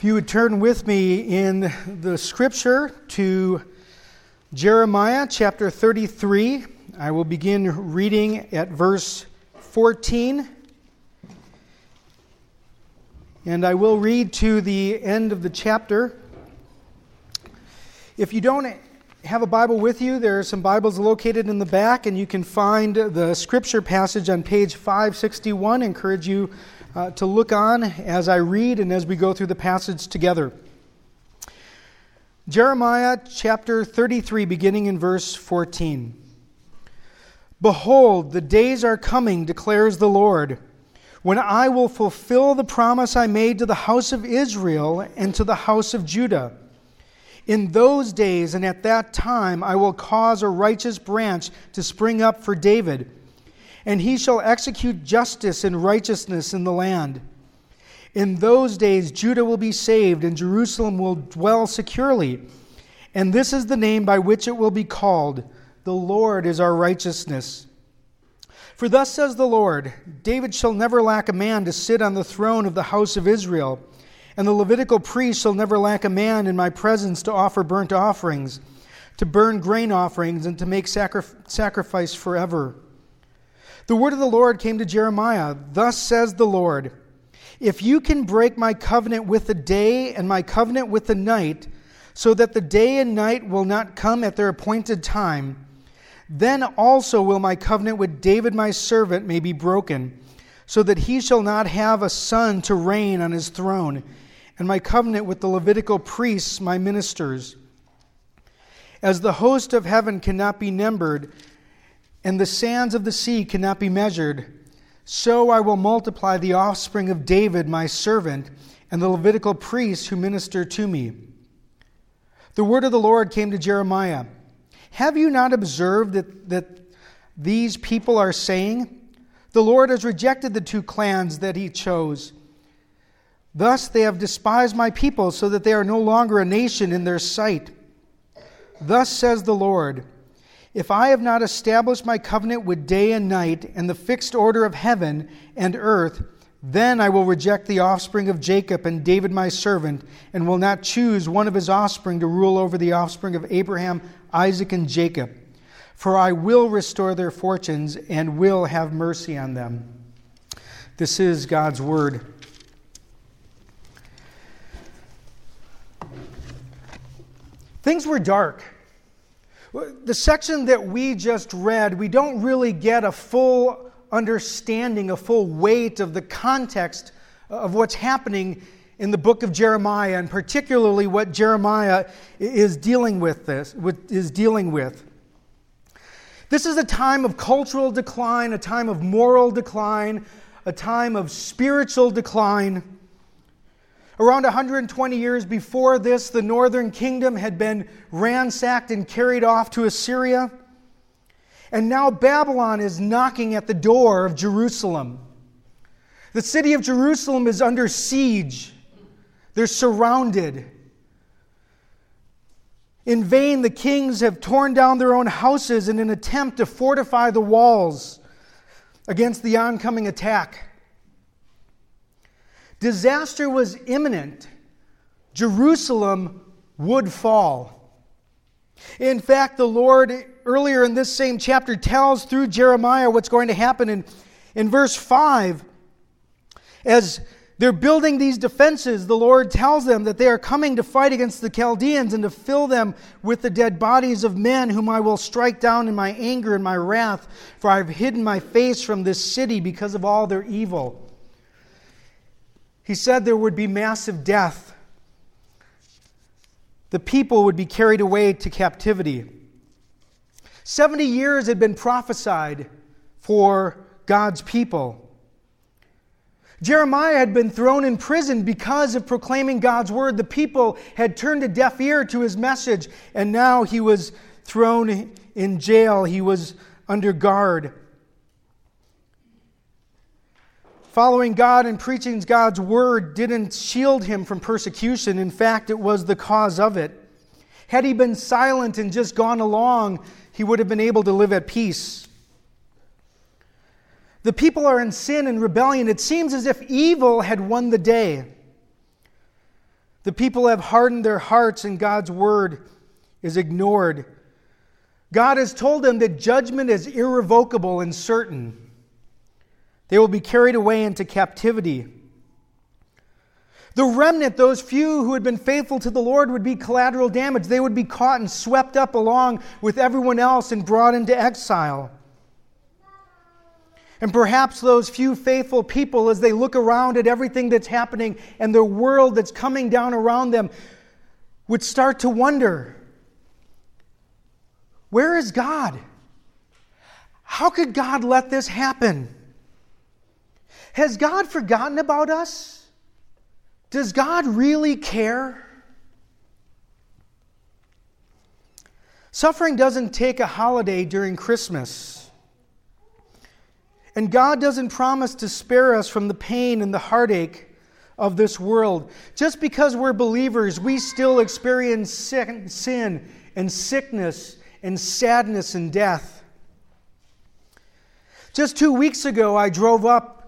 If you would turn with me in the scripture to Jeremiah chapter 33, I will begin reading at verse 14. And I will read to the end of the chapter. If you don't have a Bible with you, there are some Bibles located in the back, and you can find the scripture passage on page 561. I encourage you uh, to look on as I read and as we go through the passage together. Jeremiah chapter 33, beginning in verse 14. Behold, the days are coming, declares the Lord, when I will fulfill the promise I made to the house of Israel and to the house of Judah. In those days and at that time, I will cause a righteous branch to spring up for David and he shall execute justice and righteousness in the land. In those days, Judah will be saved, and Jerusalem will dwell securely. And this is the name by which it will be called The Lord is our righteousness. For thus says the Lord David shall never lack a man to sit on the throne of the house of Israel, and the Levitical priest shall never lack a man in my presence to offer burnt offerings, to burn grain offerings, and to make sacri- sacrifice forever. The word of the Lord came to Jeremiah Thus says the Lord, If you can break my covenant with the day and my covenant with the night, so that the day and night will not come at their appointed time, then also will my covenant with David my servant may be broken, so that he shall not have a son to reign on his throne, and my covenant with the Levitical priests, my ministers. As the host of heaven cannot be numbered, and the sands of the sea cannot be measured, so I will multiply the offspring of David, my servant, and the Levitical priests who minister to me. The word of the Lord came to Jeremiah Have you not observed that, that these people are saying, The Lord has rejected the two clans that he chose? Thus they have despised my people, so that they are no longer a nation in their sight. Thus says the Lord. If I have not established my covenant with day and night and the fixed order of heaven and earth, then I will reject the offspring of Jacob and David my servant, and will not choose one of his offspring to rule over the offspring of Abraham, Isaac, and Jacob. For I will restore their fortunes and will have mercy on them. This is God's word. Things were dark the section that we just read, we don't really get a full understanding, a full weight of the context of what's happening in the book of Jeremiah, and particularly what Jeremiah is dealing with this, is dealing with. This is a time of cultural decline, a time of moral decline, a time of spiritual decline. Around 120 years before this, the northern kingdom had been ransacked and carried off to Assyria. And now Babylon is knocking at the door of Jerusalem. The city of Jerusalem is under siege, they're surrounded. In vain, the kings have torn down their own houses in an attempt to fortify the walls against the oncoming attack. Disaster was imminent. Jerusalem would fall. In fact, the Lord, earlier in this same chapter, tells through Jeremiah what's going to happen. In, in verse 5, as they're building these defenses, the Lord tells them that they are coming to fight against the Chaldeans and to fill them with the dead bodies of men whom I will strike down in my anger and my wrath, for I have hidden my face from this city because of all their evil. He said there would be massive death. The people would be carried away to captivity. 70 years had been prophesied for God's people. Jeremiah had been thrown in prison because of proclaiming God's word. The people had turned a deaf ear to his message, and now he was thrown in jail. He was under guard. Following God and preaching God's word didn't shield him from persecution. In fact, it was the cause of it. Had he been silent and just gone along, he would have been able to live at peace. The people are in sin and rebellion. It seems as if evil had won the day. The people have hardened their hearts, and God's word is ignored. God has told them that judgment is irrevocable and certain. They will be carried away into captivity. The remnant, those few who had been faithful to the Lord, would be collateral damage. They would be caught and swept up along with everyone else and brought into exile. And perhaps those few faithful people, as they look around at everything that's happening and the world that's coming down around them, would start to wonder where is God? How could God let this happen? Has God forgotten about us? Does God really care? Suffering doesn't take a holiday during Christmas. And God doesn't promise to spare us from the pain and the heartache of this world. Just because we're believers, we still experience sin and sickness and sadness and death. Just two weeks ago, I drove up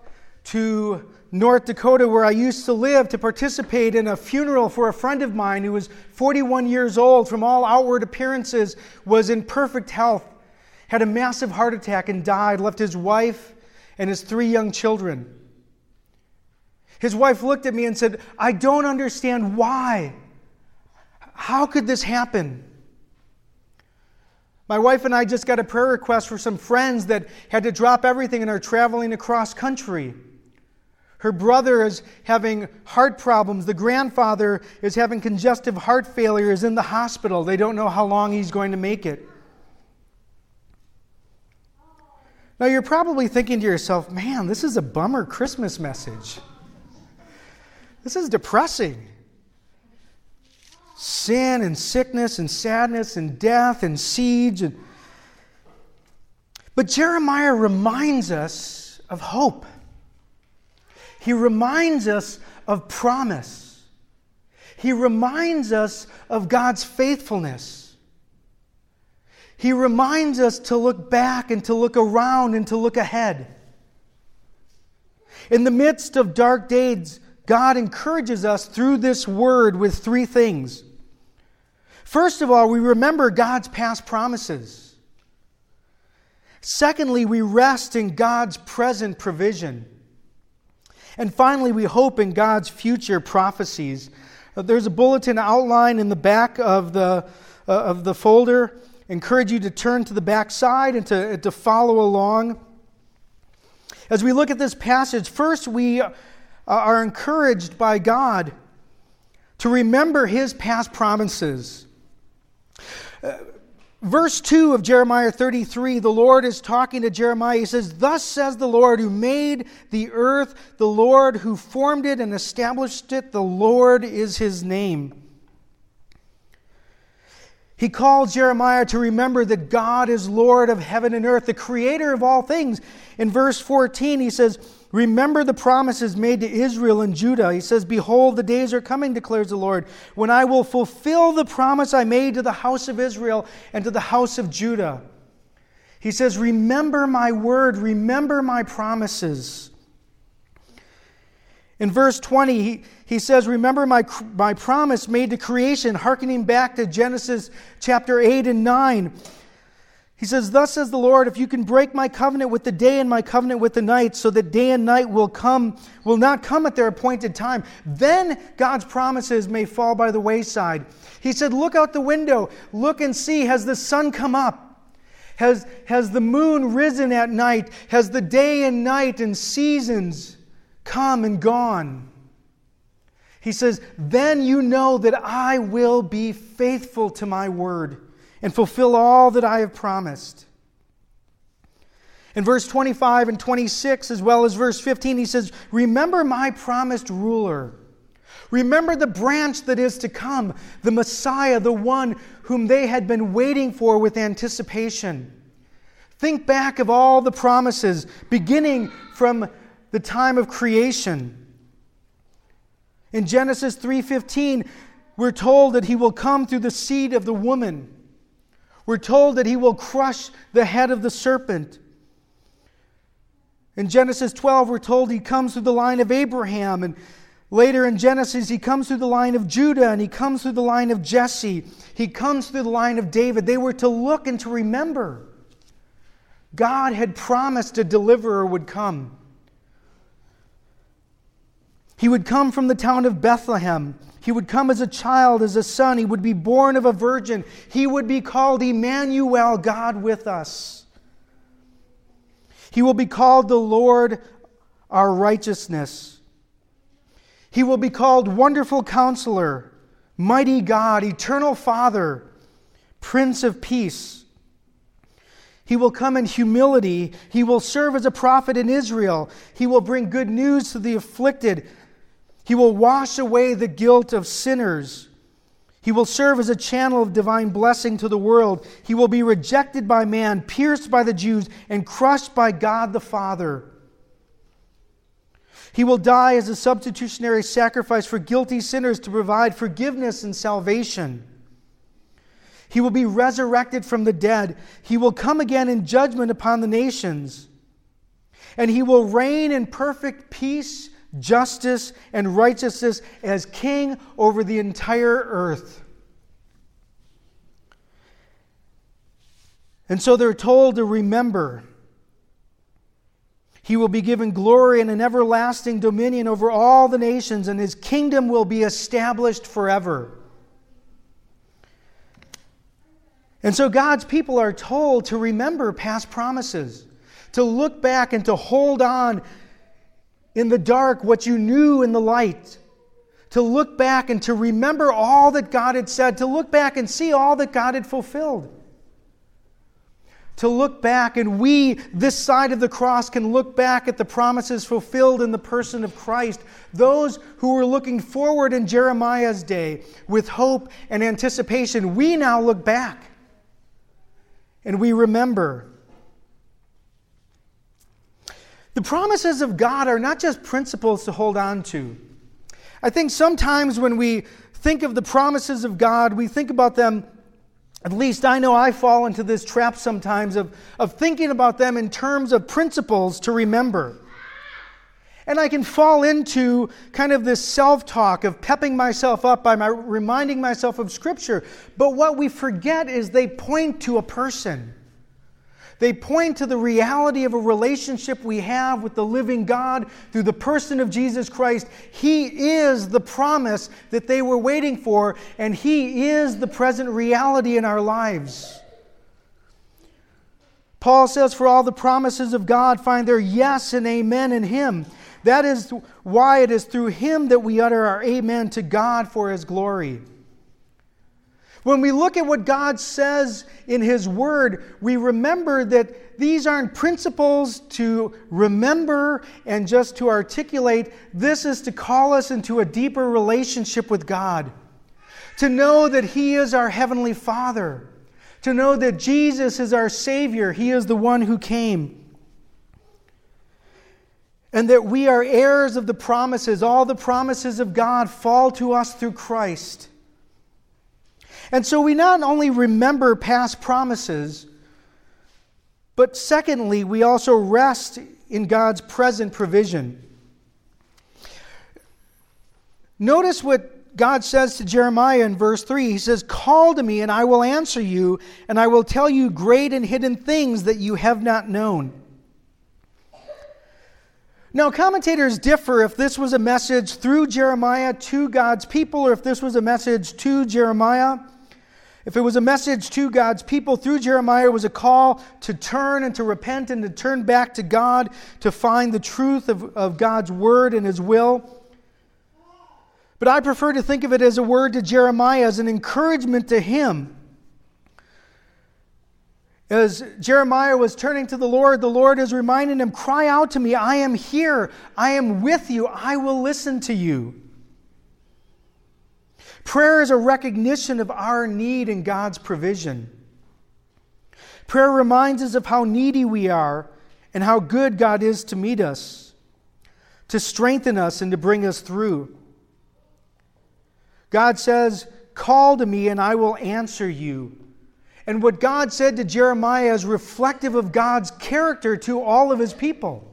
to North Dakota, where I used to live, to participate in a funeral for a friend of mine who was 41 years old, from all outward appearances, was in perfect health, had a massive heart attack and died, left his wife and his three young children. His wife looked at me and said, I don't understand why. How could this happen? My wife and I just got a prayer request for some friends that had to drop everything and are traveling across country. Her brother is having heart problems. The grandfather is having congestive heart failure, is in the hospital. They don't know how long he's going to make it. Now, you're probably thinking to yourself, man, this is a bummer Christmas message. This is depressing sin and sickness and sadness and death and siege. And... But Jeremiah reminds us of hope. He reminds us of promise. He reminds us of God's faithfulness. He reminds us to look back and to look around and to look ahead. In the midst of dark days, God encourages us through this word with three things. First of all, we remember God's past promises. Secondly, we rest in God's present provision. And finally, we hope in God's future prophecies. Uh, there's a bulletin outline in the back of the, uh, of the folder. Encourage you to turn to the back side and to, to follow along. As we look at this passage, first we are encouraged by God to remember his past promises verse 2 of Jeremiah 33, the Lord is talking to Jeremiah. He says, Thus says the Lord who made the earth, the Lord who formed it and established it, the Lord is his name. He calls Jeremiah to remember that God is Lord of heaven and earth, the creator of all things. In verse 14, he says, Remember the promises made to Israel and Judah. He says, Behold, the days are coming, declares the Lord, when I will fulfill the promise I made to the house of Israel and to the house of Judah. He says, Remember my word, remember my promises. In verse 20, he, he says, Remember my, my promise made to creation, hearkening back to Genesis chapter 8 and 9. He says, Thus says the Lord, if you can break my covenant with the day and my covenant with the night, so that day and night will come, will not come at their appointed time, then God's promises may fall by the wayside. He said, Look out the window, look and see, has the sun come up? Has, has the moon risen at night? Has the day and night and seasons come and gone? He says, Then you know that I will be faithful to my word and fulfill all that I have promised. In verse 25 and 26, as well as verse 15, he says, Remember my promised ruler. Remember the branch that is to come, the Messiah, the one whom they had been waiting for with anticipation. Think back of all the promises, beginning from the time of creation. In Genesis 3:15, we're told that he will come through the seed of the woman. We're told that he will crush the head of the serpent. In Genesis 12, we're told he comes through the line of Abraham, and Later in Genesis, he comes through the line of Judah and he comes through the line of Jesse. He comes through the line of David. They were to look and to remember. God had promised a deliverer would come. He would come from the town of Bethlehem. He would come as a child, as a son. He would be born of a virgin. He would be called Emmanuel, God with us. He will be called the Lord our righteousness. He will be called Wonderful Counselor, Mighty God, Eternal Father, Prince of Peace. He will come in humility. He will serve as a prophet in Israel. He will bring good news to the afflicted. He will wash away the guilt of sinners. He will serve as a channel of divine blessing to the world. He will be rejected by man, pierced by the Jews, and crushed by God the Father. He will die as a substitutionary sacrifice for guilty sinners to provide forgiveness and salvation. He will be resurrected from the dead. He will come again in judgment upon the nations. And he will reign in perfect peace, justice, and righteousness as king over the entire earth. And so they're told to remember he will be given glory and an everlasting dominion over all the nations, and his kingdom will be established forever. And so God's people are told to remember past promises, to look back and to hold on in the dark what you knew in the light, to look back and to remember all that God had said, to look back and see all that God had fulfilled to look back, and we, this side of the cross, can look back at the promises fulfilled in the person of Christ. Those who were looking forward in Jeremiah's day with hope and anticipation, we now look back and we remember. The promises of God are not just principles to hold on to. I think sometimes when we think of the promises of God, we think about them at least I know I fall into this trap sometimes of, of thinking about them in terms of principles to remember. And I can fall into kind of this self talk of pepping myself up by my, reminding myself of Scripture. But what we forget is they point to a person. They point to the reality of a relationship we have with the living God through the person of Jesus Christ. He is the promise that they were waiting for, and He is the present reality in our lives. Paul says, For all the promises of God find their yes and amen in Him. That is why it is through Him that we utter our amen to God for His glory. When we look at what God says in His Word, we remember that these aren't principles to remember and just to articulate. This is to call us into a deeper relationship with God, to know that He is our Heavenly Father, to know that Jesus is our Savior, He is the one who came. And that we are heirs of the promises. All the promises of God fall to us through Christ. And so we not only remember past promises, but secondly, we also rest in God's present provision. Notice what God says to Jeremiah in verse 3. He says, Call to me, and I will answer you, and I will tell you great and hidden things that you have not known. Now, commentators differ if this was a message through Jeremiah to God's people or if this was a message to Jeremiah. If it was a message to God's people through Jeremiah, it was a call to turn and to repent and to turn back to God, to find the truth of, of God's word and his will. But I prefer to think of it as a word to Jeremiah, as an encouragement to him. As Jeremiah was turning to the Lord, the Lord is reminding him, Cry out to me, I am here, I am with you, I will listen to you. Prayer is a recognition of our need and God's provision. Prayer reminds us of how needy we are and how good God is to meet us, to strengthen us, and to bring us through. God says, Call to me and I will answer you. And what God said to Jeremiah is reflective of God's character to all of his people.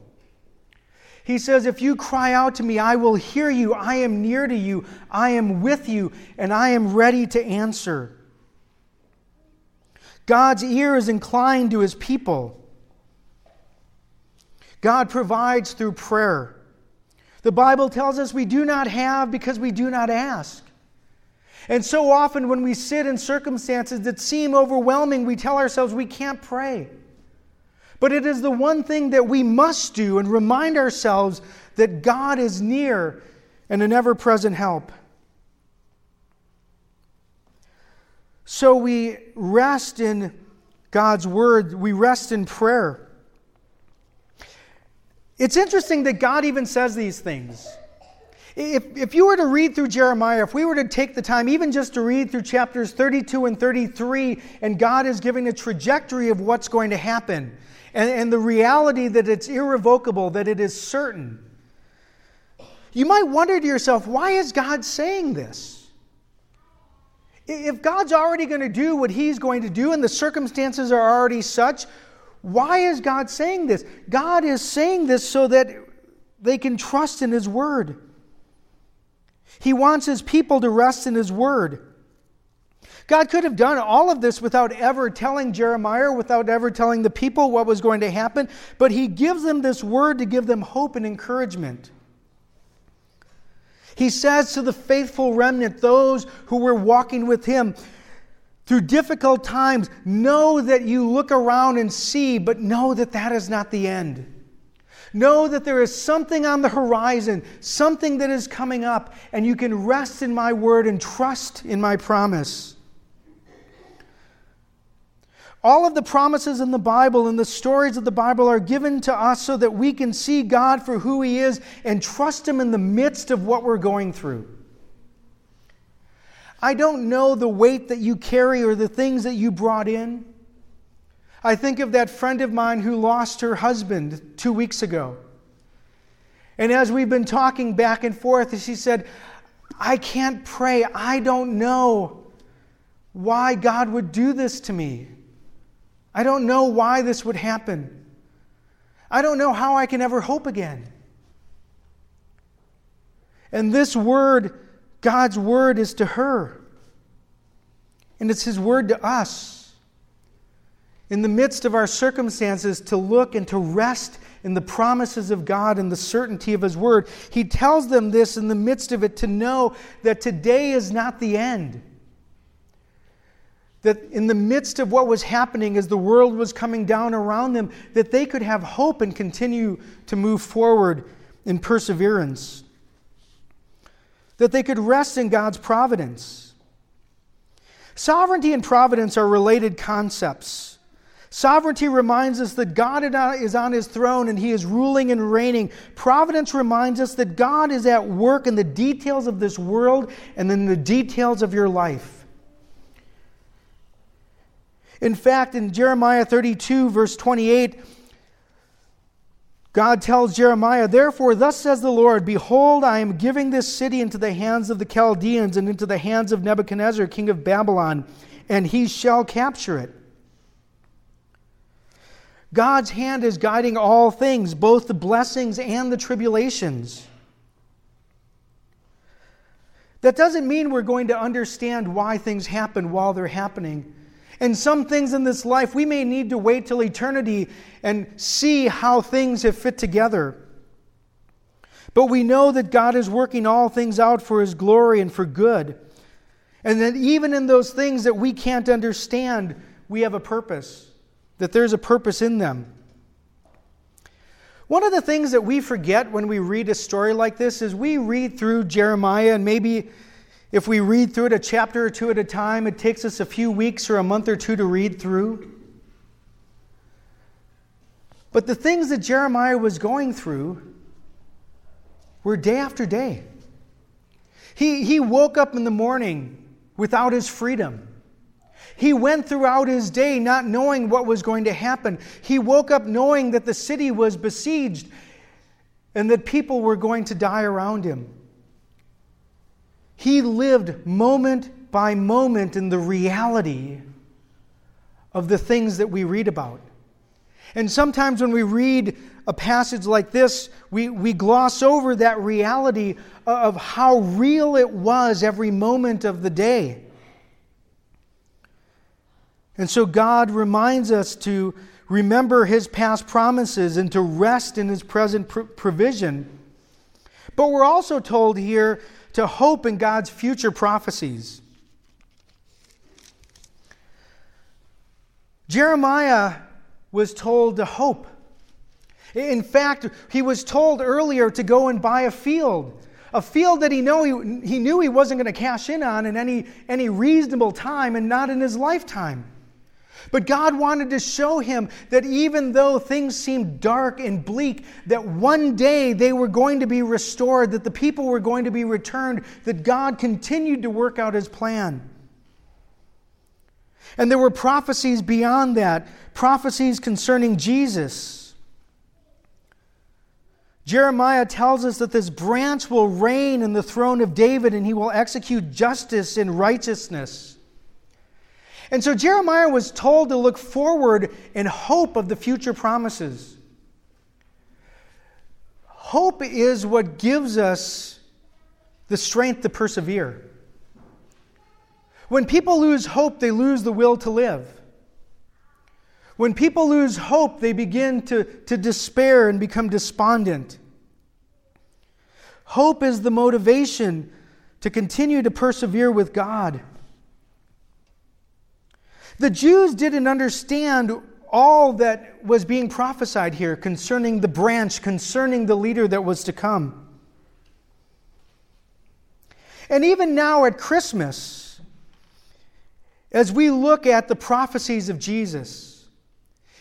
He says, If you cry out to me, I will hear you. I am near to you. I am with you, and I am ready to answer. God's ear is inclined to his people. God provides through prayer. The Bible tells us we do not have because we do not ask. And so often, when we sit in circumstances that seem overwhelming, we tell ourselves we can't pray. But it is the one thing that we must do and remind ourselves that God is near and an ever present help. So we rest in God's word, we rest in prayer. It's interesting that God even says these things. If, if you were to read through Jeremiah, if we were to take the time even just to read through chapters 32 and 33, and God is giving a trajectory of what's going to happen, and, and the reality that it's irrevocable, that it is certain, you might wonder to yourself, why is God saying this? If God's already going to do what He's going to do and the circumstances are already such, why is God saying this? God is saying this so that they can trust in His Word. He wants His people to rest in His Word. God could have done all of this without ever telling Jeremiah, without ever telling the people what was going to happen, but He gives them this word to give them hope and encouragement. He says to the faithful remnant, those who were walking with Him, through difficult times, know that you look around and see, but know that that is not the end. Know that there is something on the horizon, something that is coming up, and you can rest in my word and trust in my promise. All of the promises in the Bible and the stories of the Bible are given to us so that we can see God for who He is and trust Him in the midst of what we're going through. I don't know the weight that you carry or the things that you brought in. I think of that friend of mine who lost her husband two weeks ago. And as we've been talking back and forth, she said, I can't pray. I don't know why God would do this to me. I don't know why this would happen. I don't know how I can ever hope again. And this word, God's word, is to her. And it's His word to us. In the midst of our circumstances, to look and to rest in the promises of God and the certainty of His word. He tells them this in the midst of it to know that today is not the end that in the midst of what was happening as the world was coming down around them that they could have hope and continue to move forward in perseverance that they could rest in God's providence sovereignty and providence are related concepts Sovereignty reminds us that God is on his throne and he is ruling and reigning. Providence reminds us that God is at work in the details of this world and in the details of your life. In fact, in Jeremiah 32, verse 28, God tells Jeremiah, Therefore, thus says the Lord, Behold, I am giving this city into the hands of the Chaldeans and into the hands of Nebuchadnezzar, king of Babylon, and he shall capture it. God's hand is guiding all things, both the blessings and the tribulations. That doesn't mean we're going to understand why things happen while they're happening. And some things in this life, we may need to wait till eternity and see how things have fit together. But we know that God is working all things out for His glory and for good. And that even in those things that we can't understand, we have a purpose, that there's a purpose in them. One of the things that we forget when we read a story like this is we read through Jeremiah and maybe if we read through it a chapter or two at a time, it takes us a few weeks or a month or two to read through. But the things that Jeremiah was going through were day after day. He, he woke up in the morning without his freedom. He went throughout his day not knowing what was going to happen. He woke up knowing that the city was besieged and that people were going to die around him. He lived moment by moment in the reality of the things that we read about. And sometimes when we read a passage like this, we, we gloss over that reality of how real it was every moment of the day. And so God reminds us to remember his past promises and to rest in his present pr- provision. But we're also told here to hope in God's future prophecies. Jeremiah was told to hope. In fact, he was told earlier to go and buy a field, a field that he, know he, he knew he wasn't going to cash in on in any, any reasonable time and not in his lifetime. But God wanted to show him that even though things seemed dark and bleak, that one day they were going to be restored, that the people were going to be returned, that God continued to work out his plan. And there were prophecies beyond that, prophecies concerning Jesus. Jeremiah tells us that this branch will reign in the throne of David and he will execute justice and righteousness. And so Jeremiah was told to look forward in hope of the future promises. Hope is what gives us the strength to persevere. When people lose hope, they lose the will to live. When people lose hope, they begin to, to despair and become despondent. Hope is the motivation to continue to persevere with God. The Jews didn't understand all that was being prophesied here concerning the branch, concerning the leader that was to come. And even now at Christmas, as we look at the prophecies of Jesus,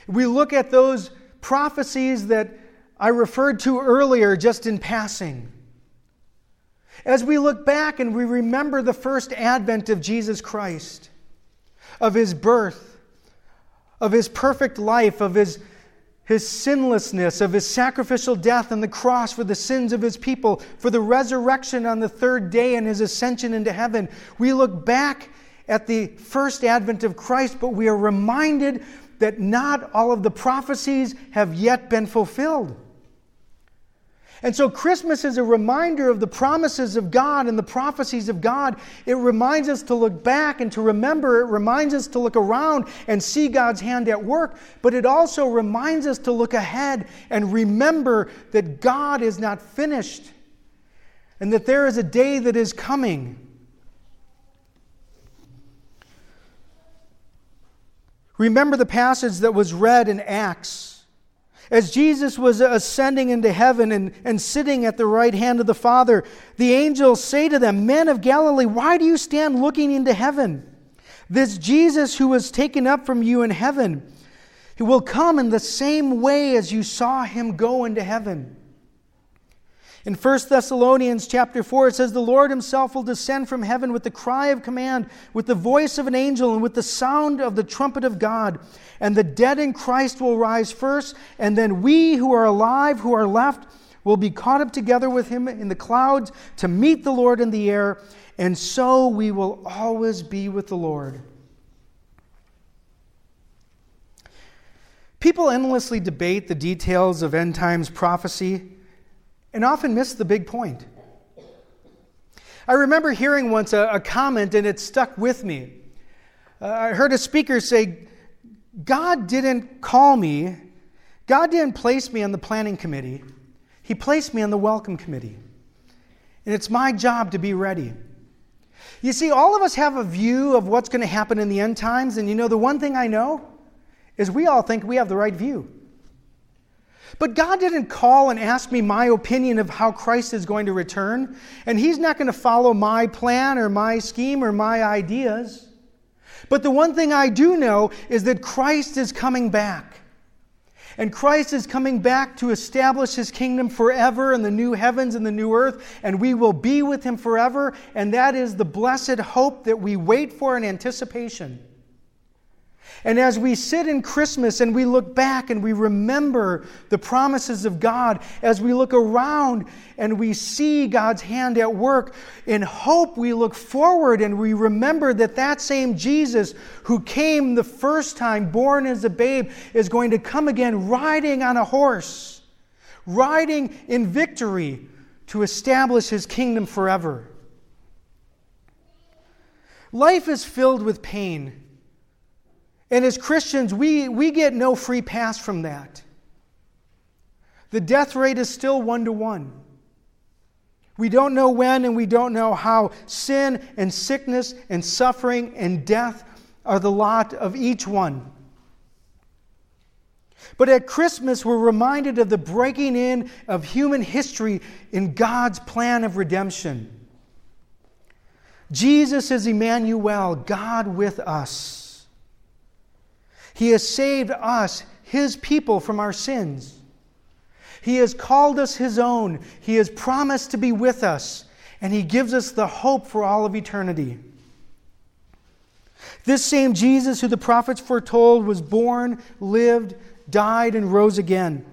we look at those prophecies that I referred to earlier just in passing. As we look back and we remember the first advent of Jesus Christ, of his birth, of his perfect life, of his, his sinlessness, of his sacrificial death on the cross for the sins of his people, for the resurrection on the third day and his ascension into heaven. We look back at the first advent of Christ, but we are reminded that not all of the prophecies have yet been fulfilled. And so Christmas is a reminder of the promises of God and the prophecies of God. It reminds us to look back and to remember. It reminds us to look around and see God's hand at work. But it also reminds us to look ahead and remember that God is not finished and that there is a day that is coming. Remember the passage that was read in Acts as Jesus was ascending into heaven and, and sitting at the right hand of the Father, the angels say to them, Men of Galilee, why do you stand looking into heaven? This Jesus who was taken up from you in heaven, he will come in the same way as you saw him go into heaven. In 1 Thessalonians chapter 4, it says, The Lord himself will descend from heaven with the cry of command, with the voice of an angel, and with the sound of the trumpet of God. And the dead in Christ will rise first, and then we who are alive, who are left, will be caught up together with him in the clouds to meet the Lord in the air, and so we will always be with the Lord. People endlessly debate the details of end times prophecy and often miss the big point. I remember hearing once a, a comment, and it stuck with me. Uh, I heard a speaker say, God didn't call me, God didn't place me on the planning committee, He placed me on the welcome committee. And it's my job to be ready. You see, all of us have a view of what's going to happen in the end times, and you know, the one thing I know is we all think we have the right view. But God didn't call and ask me my opinion of how Christ is going to return, and He's not going to follow my plan or my scheme or my ideas. But the one thing I do know is that Christ is coming back. And Christ is coming back to establish his kingdom forever in the new heavens and the new earth, and we will be with him forever. And that is the blessed hope that we wait for in anticipation. And as we sit in Christmas and we look back and we remember the promises of God, as we look around and we see God's hand at work, in hope we look forward and we remember that that same Jesus who came the first time, born as a babe, is going to come again riding on a horse, riding in victory to establish his kingdom forever. Life is filled with pain. And as Christians, we, we get no free pass from that. The death rate is still one to one. We don't know when and we don't know how. Sin and sickness and suffering and death are the lot of each one. But at Christmas, we're reminded of the breaking in of human history in God's plan of redemption. Jesus is Emmanuel, God with us. He has saved us, His people, from our sins. He has called us His own. He has promised to be with us, and He gives us the hope for all of eternity. This same Jesus, who the prophets foretold, was born, lived, died, and rose again.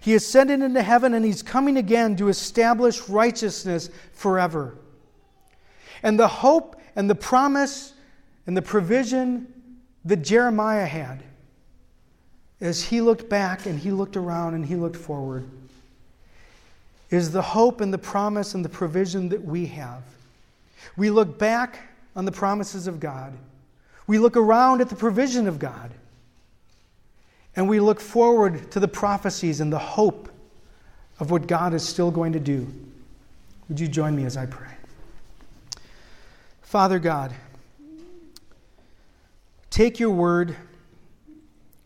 He ascended into heaven, and He's coming again to establish righteousness forever. And the hope and the promise and the provision that Jeremiah had as he looked back and he looked around and he looked forward is the hope and the promise and the provision that we have. We look back on the promises of God, we look around at the provision of God, and we look forward to the prophecies and the hope of what God is still going to do. Would you join me as I pray? Father God, Take your word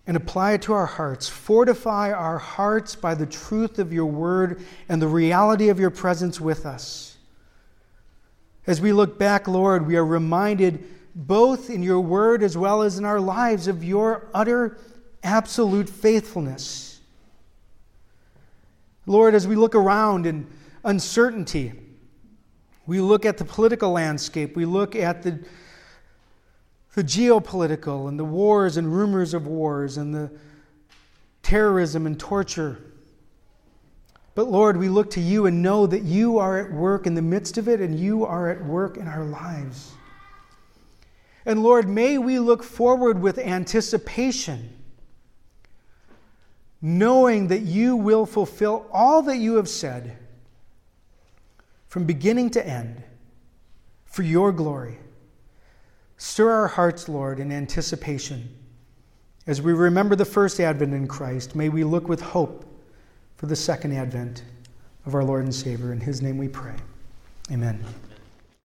and apply it to our hearts. Fortify our hearts by the truth of your word and the reality of your presence with us. As we look back, Lord, we are reminded both in your word as well as in our lives of your utter, absolute faithfulness. Lord, as we look around in uncertainty, we look at the political landscape, we look at the the geopolitical and the wars and rumors of wars and the terrorism and torture. But Lord, we look to you and know that you are at work in the midst of it and you are at work in our lives. And Lord, may we look forward with anticipation, knowing that you will fulfill all that you have said from beginning to end for your glory. Stir our hearts, Lord, in anticipation. As we remember the first advent in Christ, may we look with hope for the second advent of our Lord and Savior. In his name we pray. Amen.